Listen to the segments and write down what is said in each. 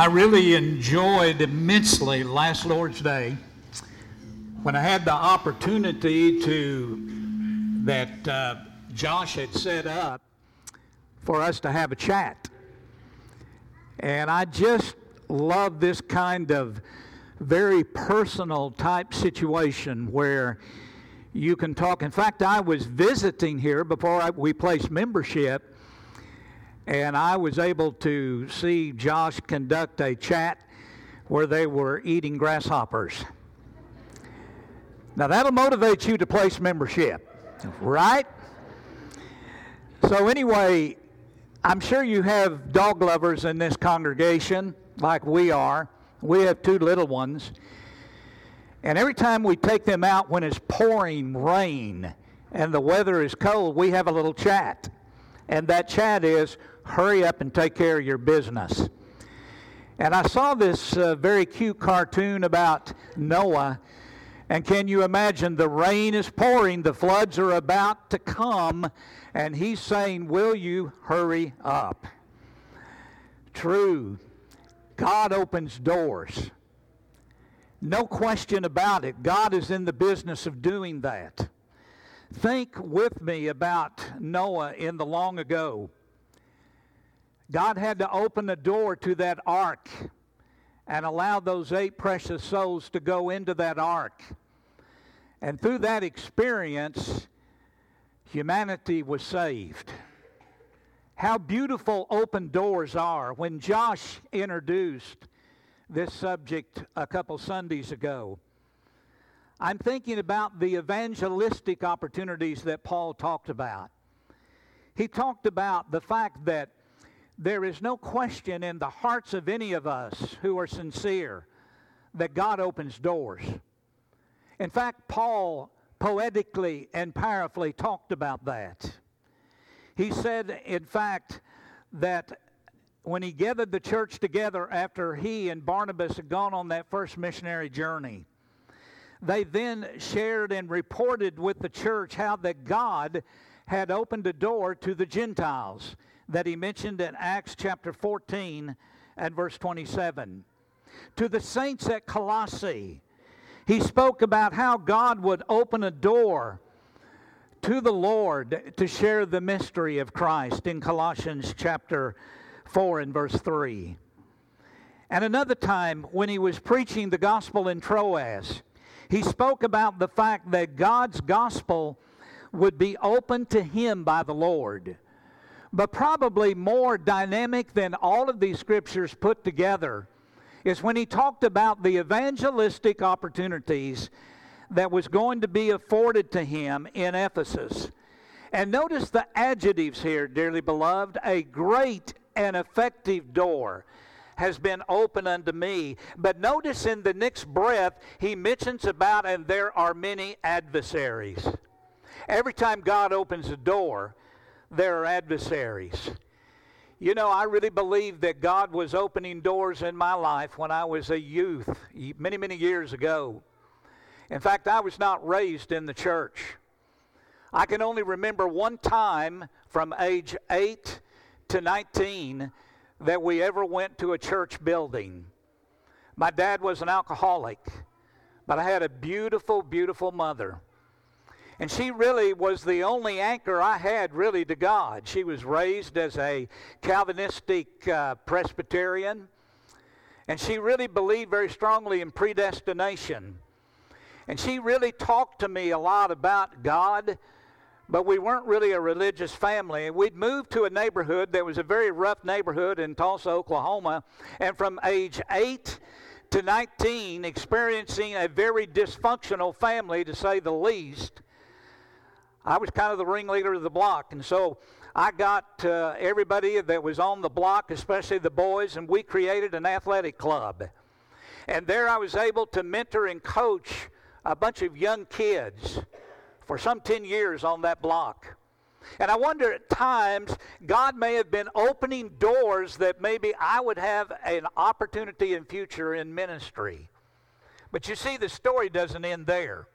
I really enjoyed immensely last Lord's Day when I had the opportunity to, that uh, Josh had set up for us to have a chat. And I just love this kind of very personal type situation where you can talk. In fact, I was visiting here before I, we placed membership, and I was able to see Josh conduct a chat where they were eating grasshoppers. Now, that'll motivate you to place membership, right? So, anyway, I'm sure you have dog lovers in this congregation, like we are. We have two little ones. And every time we take them out when it's pouring rain and the weather is cold, we have a little chat. And that chat is hurry up and take care of your business. And I saw this uh, very cute cartoon about Noah. And can you imagine the rain is pouring, the floods are about to come, and he's saying, Will you hurry up? True. God opens doors. No question about it. God is in the business of doing that. Think with me about Noah in the long ago. God had to open the door to that ark and allow those eight precious souls to go into that ark. And through that experience, humanity was saved. How beautiful open doors are. When Josh introduced this subject a couple Sundays ago. I'm thinking about the evangelistic opportunities that Paul talked about. He talked about the fact that there is no question in the hearts of any of us who are sincere that God opens doors. In fact, Paul poetically and powerfully talked about that. He said, in fact, that when he gathered the church together after he and Barnabas had gone on that first missionary journey, they then shared and reported with the church how that God had opened a door to the Gentiles that he mentioned in Acts chapter 14 and verse 27. To the saints at Colossae, he spoke about how God would open a door to the Lord to share the mystery of Christ in Colossians chapter 4 and verse 3. And another time, when he was preaching the gospel in Troas, he spoke about the fact that God's gospel would be open to him by the Lord. But probably more dynamic than all of these scriptures put together is when he talked about the evangelistic opportunities that was going to be afforded to him in Ephesus. And notice the adjectives here, dearly beloved a great and effective door has been open unto me. But notice in the next breath, he mentions about, and there are many adversaries. Every time God opens a door, there are adversaries. You know, I really believe that God was opening doors in my life when I was a youth, many, many years ago. In fact, I was not raised in the church. I can only remember one time from age 8 to 19 that we ever went to a church building. My dad was an alcoholic, but I had a beautiful, beautiful mother. And she really was the only anchor I had really to God. She was raised as a Calvinistic uh, Presbyterian, and she really believed very strongly in predestination. And she really talked to me a lot about God but we weren't really a religious family. We'd moved to a neighborhood that was a very rough neighborhood in Tulsa, Oklahoma, and from age 8 to 19, experiencing a very dysfunctional family, to say the least, I was kind of the ringleader of the block. And so I got uh, everybody that was on the block, especially the boys, and we created an athletic club. And there I was able to mentor and coach a bunch of young kids for some 10 years on that block. And I wonder at times, God may have been opening doors that maybe I would have an opportunity in future in ministry. But you see, the story doesn't end there.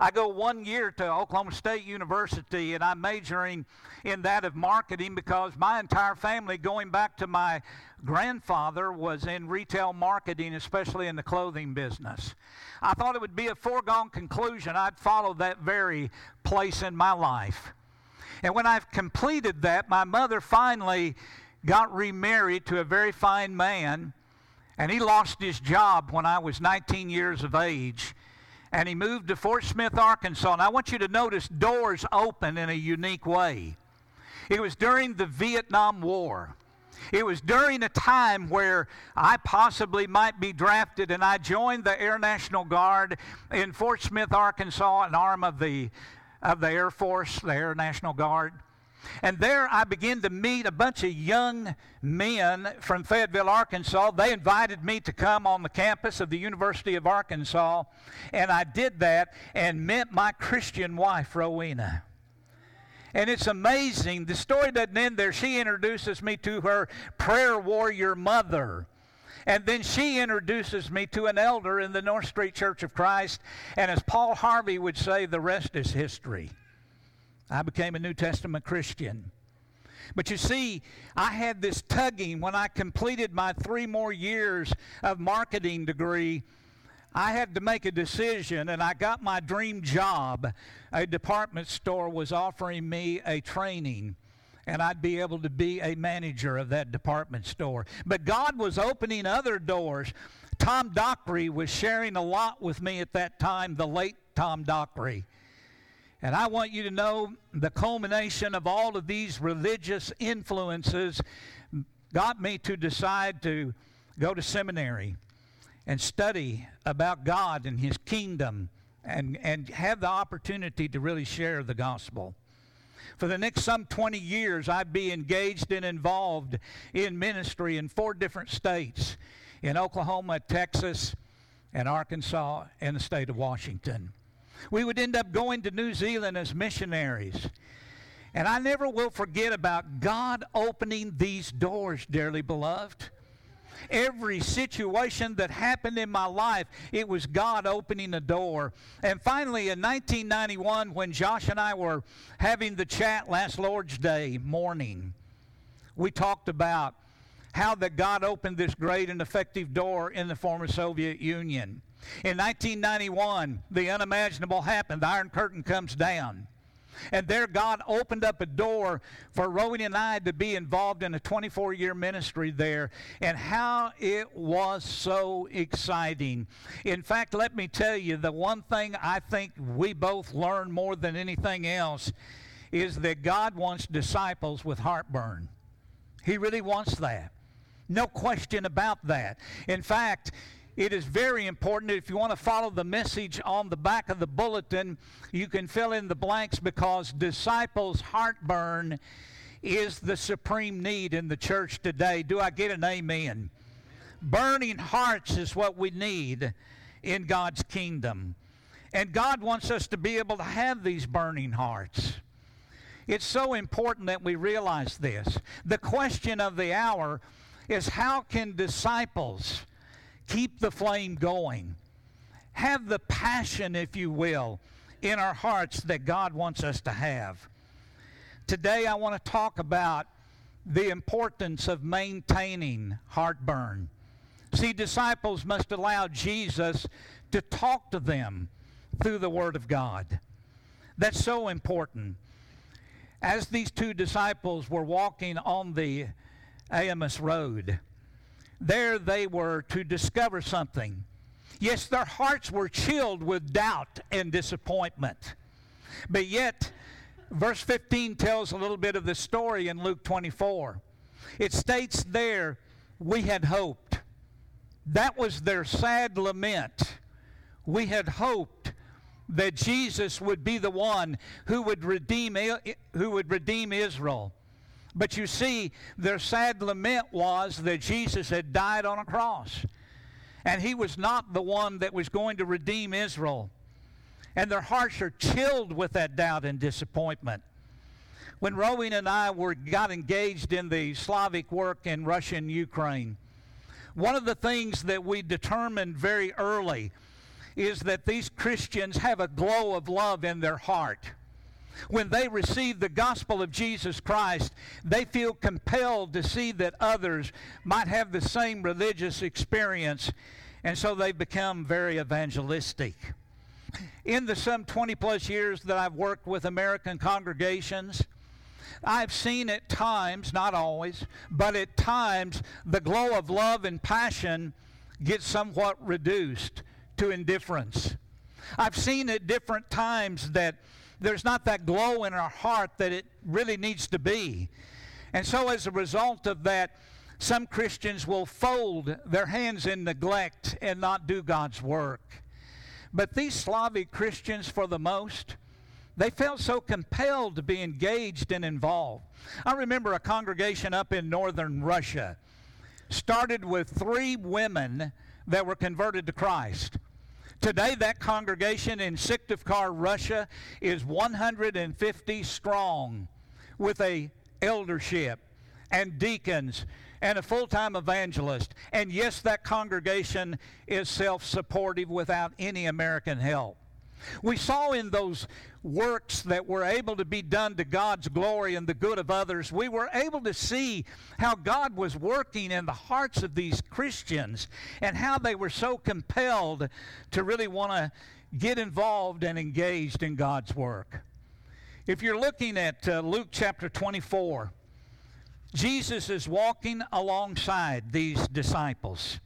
I go one year to Oklahoma State University and I'm majoring in that of marketing because my entire family, going back to my grandfather, was in retail marketing, especially in the clothing business. I thought it would be a foregone conclusion I'd follow that very place in my life. And when I've completed that, my mother finally got remarried to a very fine man, and he lost his job when I was 19 years of age and he moved to Fort Smith, Arkansas. And I want you to notice doors open in a unique way. It was during the Vietnam War. It was during a time where I possibly might be drafted, and I joined the Air National Guard in Fort Smith, Arkansas, an arm of the, of the Air Force, the Air National Guard. And there I began to meet a bunch of young men from Fayetteville, Arkansas. They invited me to come on the campus of the University of Arkansas, and I did that and met my Christian wife, Rowena. And it's amazing. The story doesn't end there. She introduces me to her prayer warrior mother. And then she introduces me to an elder in the North Street Church of Christ. And as Paul Harvey would say, the rest is history. I became a New Testament Christian. But you see, I had this tugging when I completed my three more years of marketing degree. I had to make a decision, and I got my dream job. A department store was offering me a training, and I'd be able to be a manager of that department store. But God was opening other doors. Tom Dockery was sharing a lot with me at that time, the late Tom Dockery. And I want you to know the culmination of all of these religious influences got me to decide to go to seminary and study about God and His kingdom and, and have the opportunity to really share the gospel. For the next some 20 years, I'd be engaged and involved in ministry in four different states in Oklahoma, Texas, and Arkansas, and the state of Washington. We would end up going to New Zealand as missionaries. And I never will forget about God opening these doors, dearly beloved. Every situation that happened in my life, it was God opening a door. And finally, in 1991, when Josh and I were having the chat last Lord's Day morning, we talked about how that God opened this great and effective door in the former Soviet Union. In 1991, the unimaginable happened. The Iron Curtain comes down. And there, God opened up a door for Rowena and I to be involved in a 24 year ministry there. And how it was so exciting. In fact, let me tell you, the one thing I think we both learned more than anything else is that God wants disciples with heartburn. He really wants that. No question about that. In fact, it is very important. If you want to follow the message on the back of the bulletin, you can fill in the blanks because disciples' heartburn is the supreme need in the church today. Do I get an amen? Burning hearts is what we need in God's kingdom. And God wants us to be able to have these burning hearts. It's so important that we realize this. The question of the hour is how can disciples keep the flame going. Have the passion, if you will, in our hearts that God wants us to have. Today, I want to talk about the importance of maintaining heartburn. See, disciples must allow Jesus to talk to them through the Word of God. That's so important. As these two disciples were walking on the Emmaus Road, there they were to discover something. Yes, their hearts were chilled with doubt and disappointment. But yet, verse 15 tells a little bit of the story in Luke 24. It states there, we had hoped. That was their sad lament. We had hoped that Jesus would be the one who would redeem, who would redeem Israel. But you see, their sad lament was that Jesus had died on a cross. And he was not the one that was going to redeem Israel. And their hearts are chilled with that doubt and disappointment. When Rowena and I were, got engaged in the Slavic work in Russia and Ukraine, one of the things that we determined very early is that these Christians have a glow of love in their heart. When they receive the gospel of Jesus Christ, they feel compelled to see that others might have the same religious experience, and so they become very evangelistic. In the some 20 plus years that I've worked with American congregations, I've seen at times, not always, but at times, the glow of love and passion gets somewhat reduced to indifference. I've seen at different times that there's not that glow in our heart that it really needs to be. And so, as a result of that, some Christians will fold their hands in neglect and not do God's work. But these Slavic Christians, for the most, they felt so compelled to be engaged and involved. I remember a congregation up in northern Russia started with three women that were converted to Christ. Today, that congregation in Syktyvkar, Russia, is 150 strong with a eldership and deacons and a full-time evangelist. And yes, that congregation is self-supportive without any American help. We saw in those works that were able to be done to God's glory and the good of others, we were able to see how God was working in the hearts of these Christians and how they were so compelled to really want to get involved and engaged in God's work. If you're looking at uh, Luke chapter 24, Jesus is walking alongside these disciples.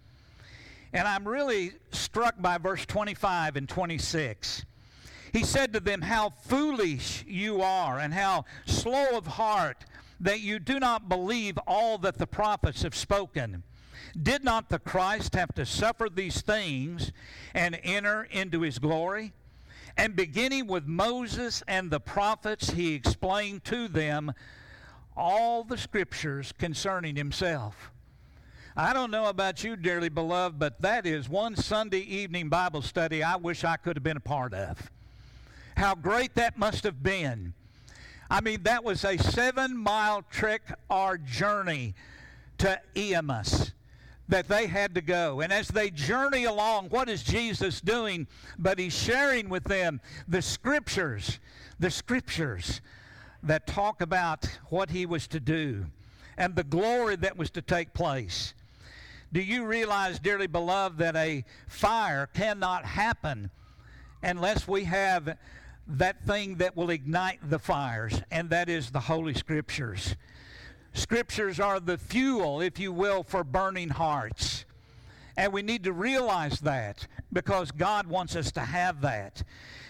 And I'm really struck by verse 25 and 26. He said to them, How foolish you are, and how slow of heart that you do not believe all that the prophets have spoken. Did not the Christ have to suffer these things and enter into his glory? And beginning with Moses and the prophets, he explained to them all the scriptures concerning himself. I don't know about you, dearly beloved, but that is one Sunday evening Bible study I wish I could have been a part of. How great that must have been. I mean, that was a seven mile trek or journey to Emmaus that they had to go. And as they journey along, what is Jesus doing? But he's sharing with them the scriptures, the scriptures that talk about what he was to do and the glory that was to take place. Do you realize, dearly beloved, that a fire cannot happen unless we have that thing that will ignite the fires, and that is the Holy Scriptures. Scriptures are the fuel, if you will, for burning hearts. And we need to realize that because God wants us to have that.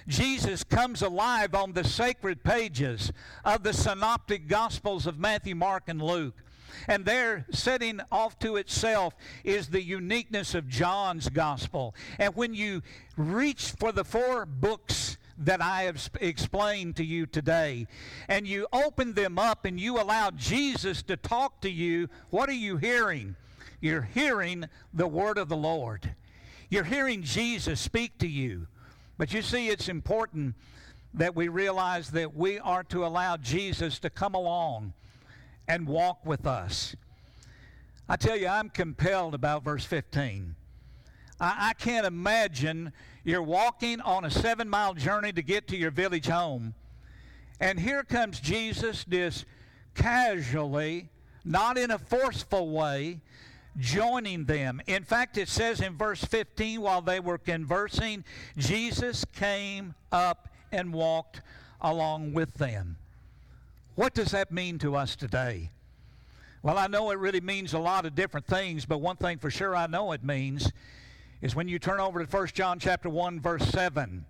Jesus comes alive on the sacred pages of the synoptic gospels of Matthew, Mark, and Luke. And there, setting off to itself, is the uniqueness of John's gospel. And when you reach for the four books that I have explained to you today, and you open them up and you allow Jesus to talk to you, what are you hearing? You're hearing the word of the Lord. You're hearing Jesus speak to you. But you see, it's important that we realize that we are to allow Jesus to come along and walk with us. I tell you, I'm compelled about verse 15. I, I can't imagine you're walking on a seven mile journey to get to your village home, and here comes Jesus just casually, not in a forceful way, joining them. In fact, it says in verse 15, while they were conversing, Jesus came up and walked along with them. What does that mean to us today? Well, I know it really means a lot of different things, but one thing for sure I know it means is when you turn over to 1 John chapter 1 verse 7.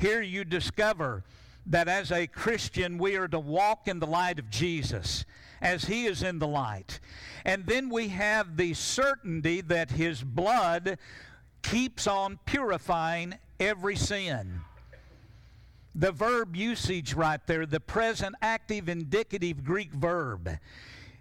Here you discover that as a Christian we are to walk in the light of Jesus as he is in the light. And then we have the certainty that his blood keeps on purifying every sin. The verb usage right there, the present active indicative Greek verb,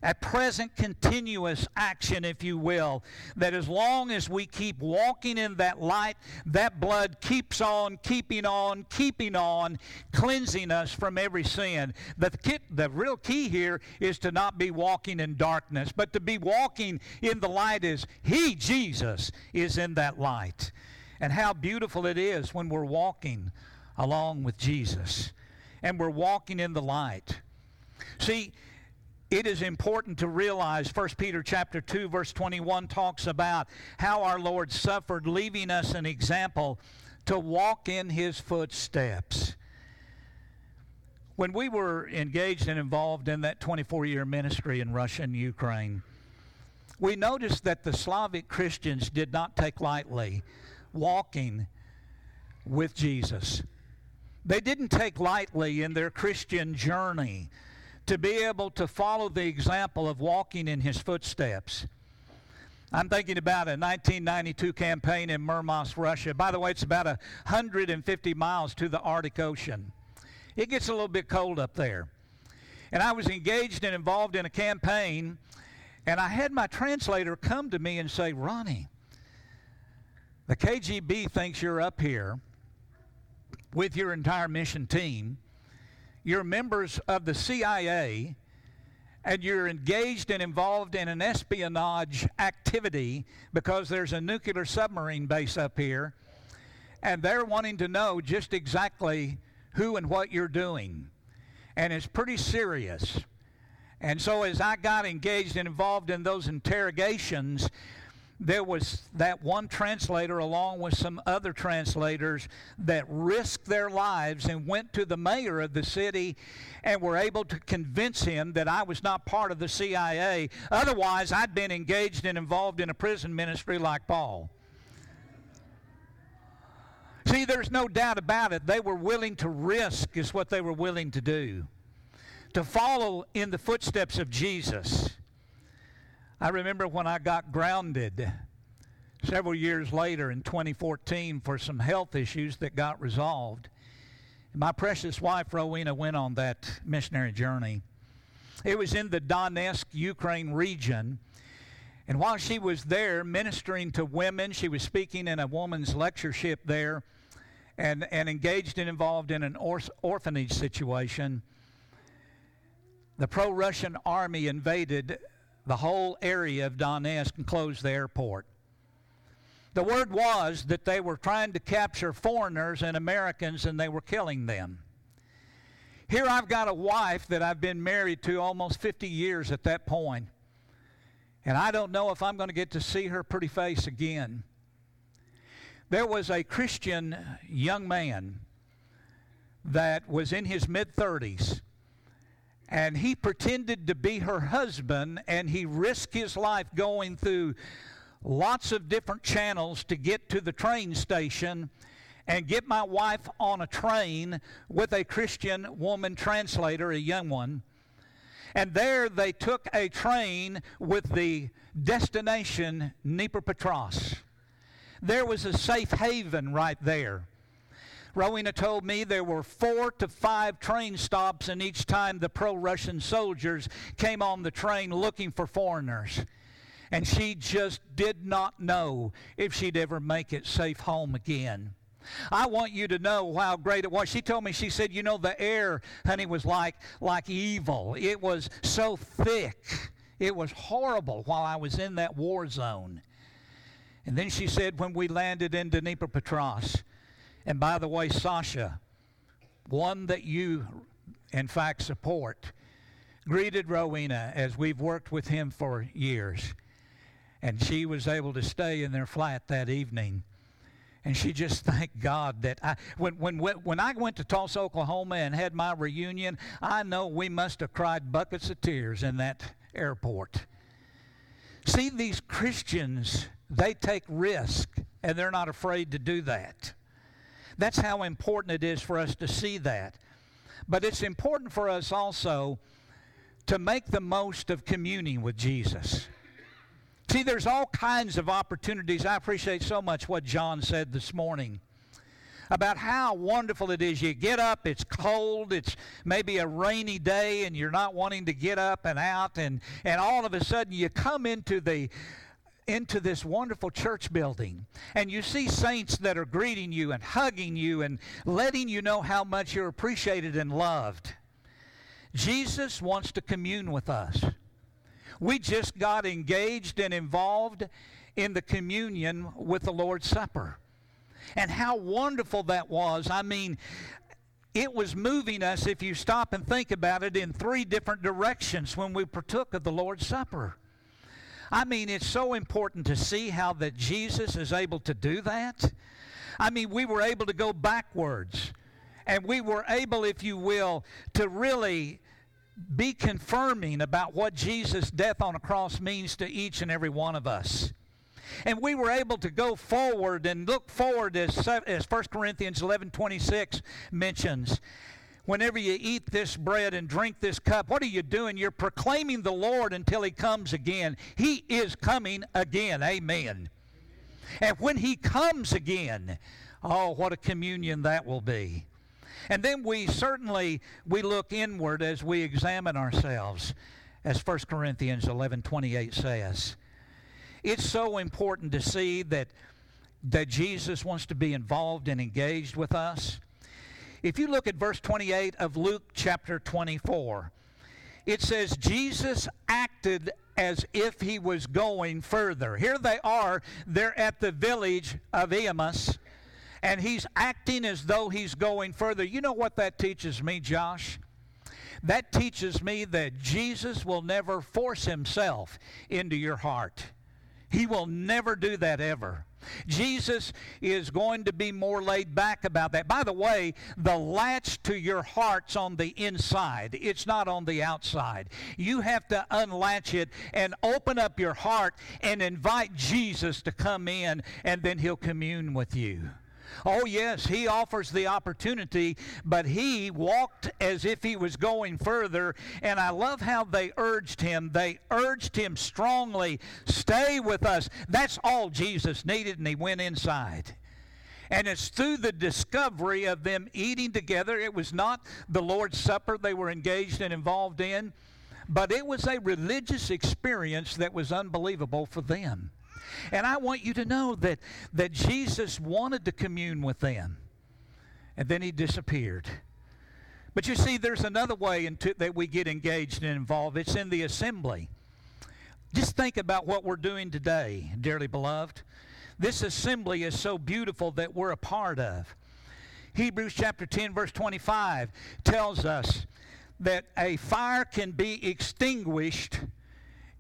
a present continuous action, if you will, that as long as we keep walking in that light, that blood keeps on, keeping on, keeping on, cleansing us from every sin. The, key, the real key here is to not be walking in darkness, but to be walking in the light as He, Jesus, is in that light. and how beautiful it is when we're walking along with Jesus and we're walking in the light. See, it is important to realize 1 Peter chapter 2 verse 21 talks about how our Lord suffered leaving us an example to walk in his footsteps. When we were engaged and involved in that 24-year ministry in Russia and Ukraine, we noticed that the Slavic Christians did not take lightly walking with Jesus. They didn't take lightly in their Christian journey to be able to follow the example of walking in his footsteps. I'm thinking about a 1992 campaign in Murmansk, Russia. By the way, it's about 150 miles to the Arctic Ocean. It gets a little bit cold up there. And I was engaged and involved in a campaign, and I had my translator come to me and say, Ronnie, the KGB thinks you're up here with your entire mission team you're members of the CIA and you're engaged and involved in an espionage activity because there's a nuclear submarine base up here and they're wanting to know just exactly who and what you're doing. And it's pretty serious. And so as I got engaged and involved in those interrogations, there was that one translator along with some other translators that risked their lives and went to the mayor of the city and were able to convince him that I was not part of the CIA. Otherwise, I'd been engaged and involved in a prison ministry like Paul. See, there's no doubt about it. They were willing to risk, is what they were willing to do. To follow in the footsteps of Jesus. I remember when I got grounded several years later in 2014 for some health issues that got resolved. My precious wife Rowena went on that missionary journey. It was in the Donetsk, Ukraine region. And while she was there ministering to women, she was speaking in a woman's lectureship there and, and engaged and involved in an or- orphanage situation. The pro Russian army invaded the whole area of Donetsk and closed the airport. The word was that they were trying to capture foreigners and Americans and they were killing them. Here I've got a wife that I've been married to almost 50 years at that point, and I don't know if I'm going to get to see her pretty face again. There was a Christian young man that was in his mid 30s and he pretended to be her husband and he risked his life going through lots of different channels to get to the train station and get my wife on a train with a Christian woman translator, a young one. And there they took a train with the destination Dnipropetrovsk. There was a safe haven right there. Rowena told me there were four to five train stops, and each time the pro Russian soldiers came on the train looking for foreigners. And she just did not know if she'd ever make it safe home again. I want you to know how great it was. She told me, she said, you know, the air, honey, was like, like evil. It was so thick. It was horrible while I was in that war zone. And then she said, when we landed in Dnipropetrovsk, and by the way, Sasha, one that you, in fact, support, greeted Rowena as we've worked with him for years. And she was able to stay in their flat that evening. And she just thanked God that I, when, when, when I went to Tulsa, Oklahoma and had my reunion, I know we must have cried buckets of tears in that airport. See, these Christians, they take risk and they're not afraid to do that. That's how important it is for us to see that. But it's important for us also to make the most of communing with Jesus. See, there's all kinds of opportunities. I appreciate so much what John said this morning about how wonderful it is. You get up, it's cold, it's maybe a rainy day, and you're not wanting to get up and out, and, and all of a sudden you come into the into this wonderful church building and you see saints that are greeting you and hugging you and letting you know how much you're appreciated and loved. Jesus wants to commune with us. We just got engaged and involved in the communion with the Lord's Supper. And how wonderful that was. I mean, it was moving us, if you stop and think about it, in three different directions when we partook of the Lord's Supper. I mean, it's so important to see how that Jesus is able to do that. I mean, we were able to go backwards, and we were able, if you will, to really be confirming about what Jesus' death on a cross means to each and every one of us. And we were able to go forward and look forward as, as 1 Corinthians 11 26 mentions. Whenever you eat this bread and drink this cup, what are you doing? You're proclaiming the Lord until He comes again. He is coming again. Amen. And when He comes again, oh, what a communion that will be. And then we certainly we look inward as we examine ourselves, as 1 Corinthians 11 28 says. It's so important to see that, that Jesus wants to be involved and engaged with us. If you look at verse 28 of Luke chapter 24, it says, Jesus acted as if he was going further. Here they are, they're at the village of Emmaus, and he's acting as though he's going further. You know what that teaches me, Josh? That teaches me that Jesus will never force himself into your heart. He will never do that ever. Jesus is going to be more laid back about that. By the way, the latch to your heart's on the inside. It's not on the outside. You have to unlatch it and open up your heart and invite Jesus to come in and then he'll commune with you. Oh, yes, he offers the opportunity, but he walked as if he was going further. And I love how they urged him. They urged him strongly, stay with us. That's all Jesus needed, and he went inside. And it's through the discovery of them eating together. It was not the Lord's Supper they were engaged and involved in, but it was a religious experience that was unbelievable for them. And I want you to know that, that Jesus wanted to commune with them. And then he disappeared. But you see, there's another way into, that we get engaged and involved. It's in the assembly. Just think about what we're doing today, dearly beloved. This assembly is so beautiful that we're a part of. Hebrews chapter 10, verse 25 tells us that a fire can be extinguished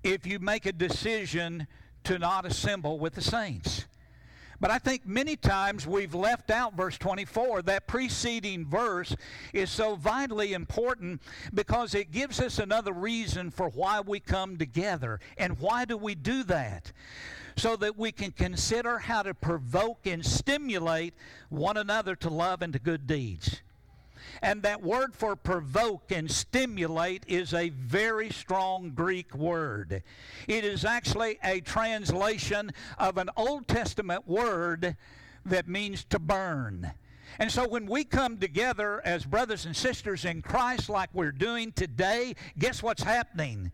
if you make a decision to not assemble with the saints. But I think many times we've left out verse 24. That preceding verse is so vitally important because it gives us another reason for why we come together. And why do we do that? So that we can consider how to provoke and stimulate one another to love and to good deeds. And that word for provoke and stimulate is a very strong Greek word. It is actually a translation of an Old Testament word that means to burn. And so when we come together as brothers and sisters in Christ, like we're doing today, guess what's happening?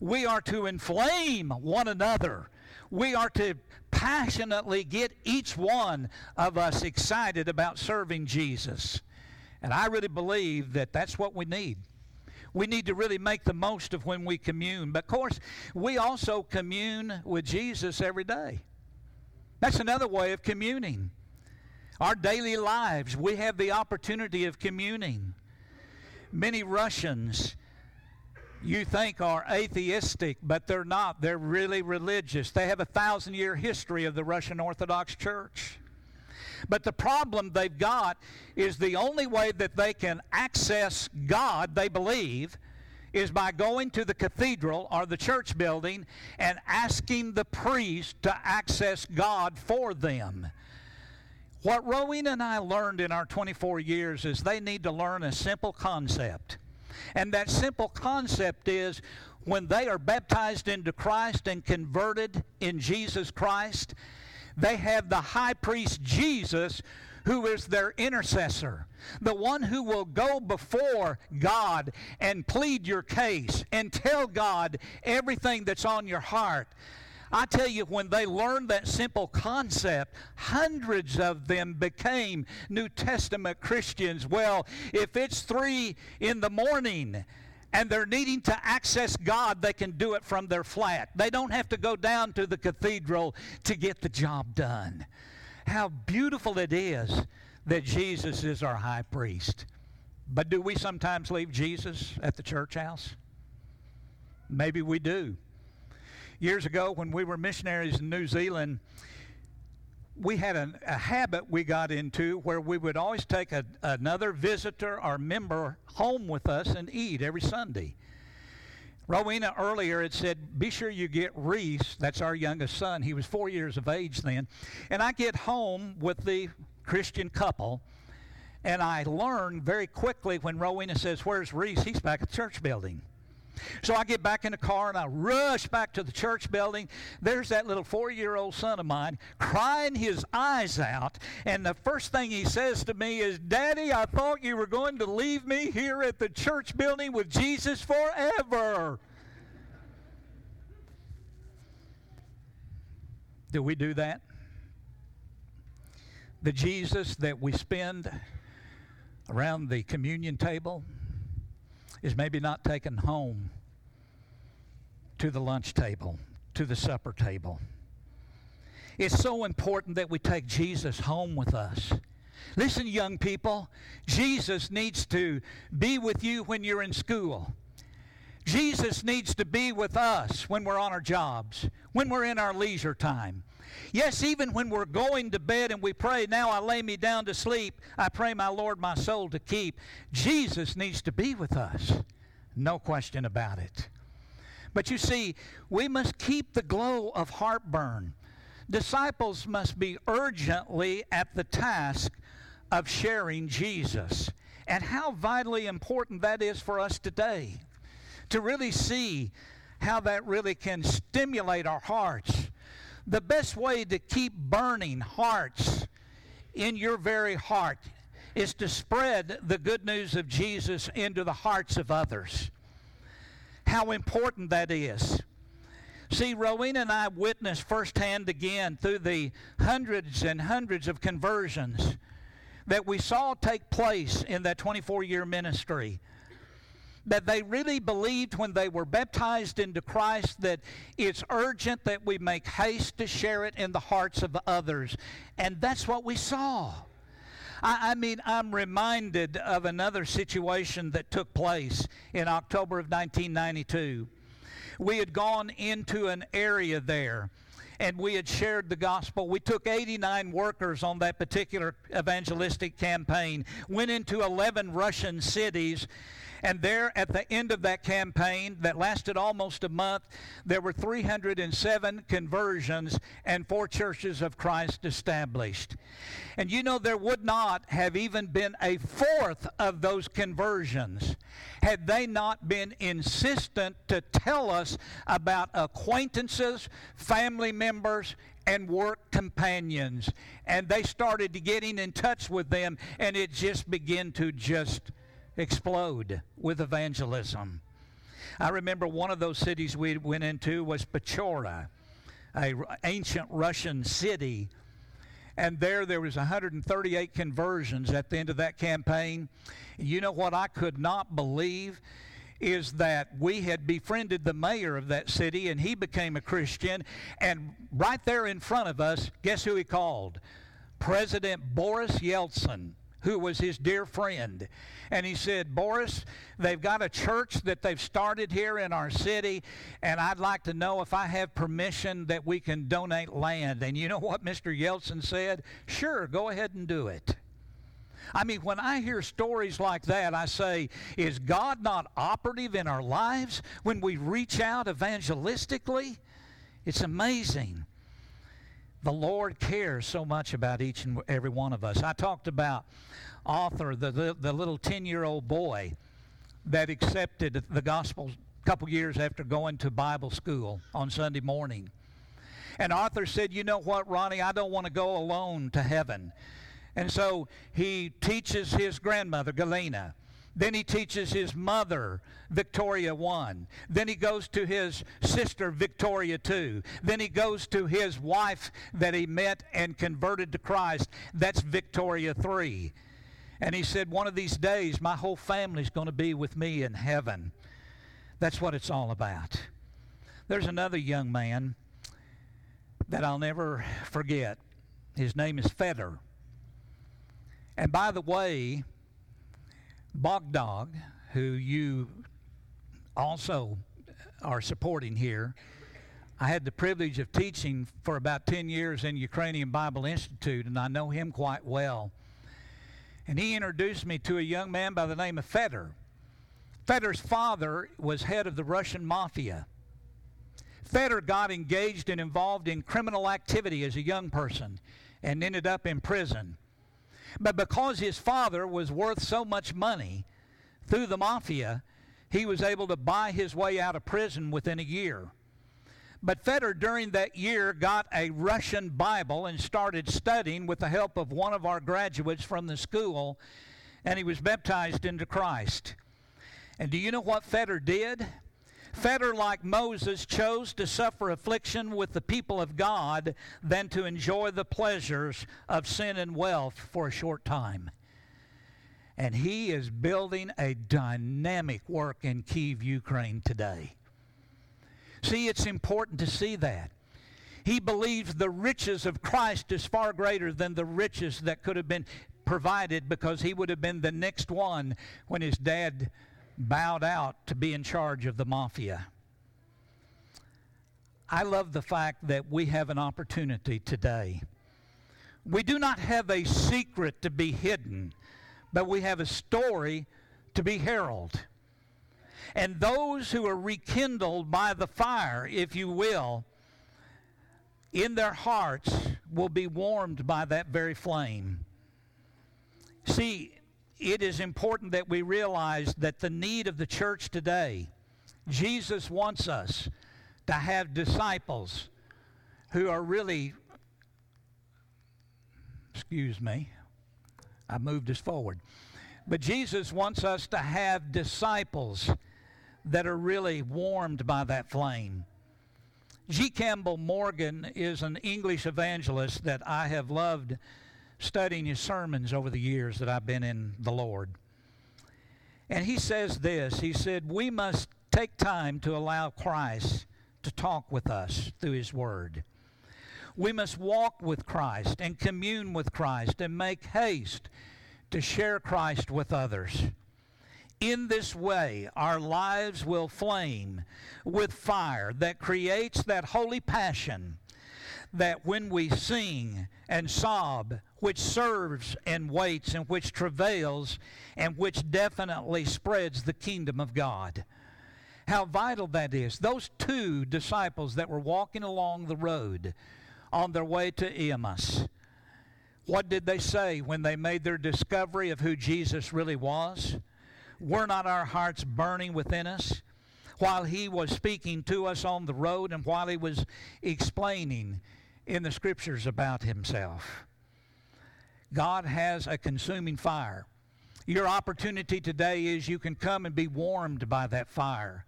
We are to inflame one another. We are to passionately get each one of us excited about serving Jesus. And I really believe that that's what we need. We need to really make the most of when we commune. But of course, we also commune with Jesus every day. That's another way of communing. Our daily lives, we have the opportunity of communing. Many Russians you think are atheistic, but they're not. They're really religious. They have a thousand year history of the Russian Orthodox Church. But the problem they've got is the only way that they can access God, they believe, is by going to the cathedral or the church building and asking the priest to access God for them. What Rowena and I learned in our 24 years is they need to learn a simple concept. And that simple concept is when they are baptized into Christ and converted in Jesus Christ, they have the high priest Jesus who is their intercessor, the one who will go before God and plead your case and tell God everything that's on your heart. I tell you, when they learned that simple concept, hundreds of them became New Testament Christians. Well, if it's three in the morning, and they're needing to access God, they can do it from their flat. They don't have to go down to the cathedral to get the job done. how beautiful it is that Jesus is our high priest. But do we sometimes leave Jesus at the church house? Maybe we do. Years ago, when we were missionaries in New Zealand, we had a, a habit we got into where we would always take a, another visitor or member home with us and eat every Sunday. Rowena earlier had said, Be sure you get Reese, that's our youngest son. He was four years of age then. And I get home with the Christian couple, and I learn very quickly when Rowena says, Where's Reese? He's back at the church building. So I get back in the car and I rush back to the church building. There's that little four year old son of mine crying his eyes out. And the first thing he says to me is, Daddy, I thought you were going to leave me here at the church building with Jesus forever. Do we do that? The Jesus that we spend around the communion table is maybe not taken home to the lunch table, to the supper table. It's so important that we take Jesus home with us. Listen, young people, Jesus needs to be with you when you're in school. Jesus needs to be with us when we're on our jobs, when we're in our leisure time. Yes, even when we're going to bed and we pray, Now I lay me down to sleep, I pray my Lord my soul to keep. Jesus needs to be with us. No question about it. But you see, we must keep the glow of heartburn. Disciples must be urgently at the task of sharing Jesus. And how vitally important that is for us today. To really see how that really can stimulate our hearts the best way to keep burning hearts in your very heart is to spread the good news of Jesus into the hearts of others. How important that is. See, Rowena and I witnessed firsthand again through the hundreds and hundreds of conversions that we saw take place in that 24 year ministry that they really believed when they were baptized into Christ that it's urgent that we make haste to share it in the hearts of others. And that's what we saw. I, mean, I'm reminded of another situation that took place in October of 1992. We had gone into an area there and we had shared the gospel. We took 89 workers on that particular evangelistic campaign, went into 11 Russian cities, and there at the end of that campaign that lasted almost a month, there were 307 conversions and four churches of Christ established. And you know, there would not have even been a fourth of those conversions had they not been insistent to tell us about acquaintances, family members, and work companions. And they started getting in touch with them, and it just began to just explode with evangelism. I remember one of those cities we went into was Pechora, a ancient Russian city. And there, there was 138 conversions at the end of that campaign. You know what I could not believe is that we had befriended the mayor of that city, and he became a Christian. And right there in front of us, guess who he called? President Boris Yeltsin who was his dear friend. And he said, Boris, they've got a church that they've started here in our city, and I'd like to know if I have permission that we can donate land. And you know what Mr. Yeltsin said? Sure, go ahead and do it. I mean, when I hear stories like that, I say, is God not operative in our lives when we reach out evangelistically? It's amazing the Lord cares so much about each and every one of us. I talked about Arthur, the, the, the little 10 year old boy that accepted the gospel a couple years after going to Bible school on Sunday morning. And Arthur said, You know what, Ronnie, I don't want to go alone to heaven. And so he teaches his grandmother, Galena, then he teaches his mother, Victoria 1. Then he goes to his sister, Victoria 2. Then he goes to his wife that he met and converted to Christ. That's Victoria 3. And he said, One of these days, my whole family's going to be with me in heaven. That's what it's all about. There's another young man that I'll never forget. His name is Feder. And by the way, Bogdog, who you also are supporting here, I had the privilege of teaching for about 10 years in Ukrainian Bible Institute, and I know him quite well. And he introduced me to a young man by the name of Feder. Feder's father was head of the Russian mafia. Feder got engaged and involved in criminal activity as a young person and ended up in prison. But because his father was worth so much money through the mafia, he was able to buy his way out of prison within a year. But Feder, during that year, got a Russian Bible and started studying with the help of one of our graduates from the school, and he was baptized into Christ. And do you know what Feder did? Feder, like Moses, chose to suffer affliction with the people of God than to enjoy the pleasures of sin and wealth for a short time. And he is building a dynamic work in Kiev, Ukraine today. See, it's important to see that. He believes the riches of Christ is far greater than the riches that could have been provided because he would have been the next one when his dad bowed out to be in charge of the mafia. I love the fact that we have an opportunity today. We do not have a secret to be hidden, but we have a story to be heralded. And those who are rekindled by the fire, if you will, in their hearts will be warmed by that very flame. See, it is important that we realize that the need of the church today, Jesus wants us to have disciples who are really, excuse me, I moved us forward. But Jesus wants us to have disciples that are really warmed by that flame. G. Campbell Morgan is an English evangelist that I have loved studying his sermons over the years that I've been in the Lord. And he says this He said, We must take time to allow Christ to talk with us through his word. We must walk with Christ and commune with Christ and make haste to share Christ with others. In this way, our lives will flame with fire that creates that holy passion that when we sing and sob, which serves and waits and which travails and which definitely spreads the kingdom of God. How vital that is. Those two disciples that were walking along the road on their way to Emmaus, what did they say when they made their discovery of who Jesus really was? Were not our hearts burning within us while he was speaking to us on the road and while he was explaining in the scriptures about himself? God has a consuming fire. Your opportunity today is you can come and be warmed by that fire.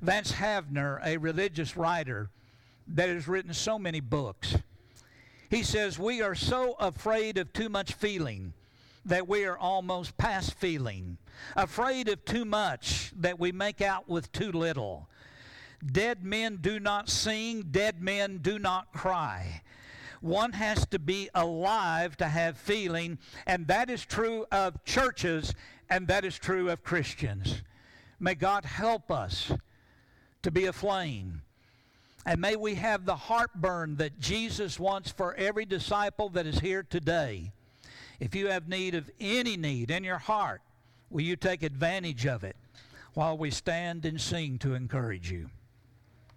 Vance Havner, a religious writer that has written so many books, he says, We are so afraid of too much feeling that we are almost past feeling, afraid of too much that we make out with too little. Dead men do not sing, dead men do not cry. One has to be alive to have feeling, and that is true of churches, and that is true of Christians. May God help us to be aflame. And may we have the heartburn that Jesus wants for every disciple that is here today. If you have need of any need in your heart, will you take advantage of it while we stand and sing to encourage you?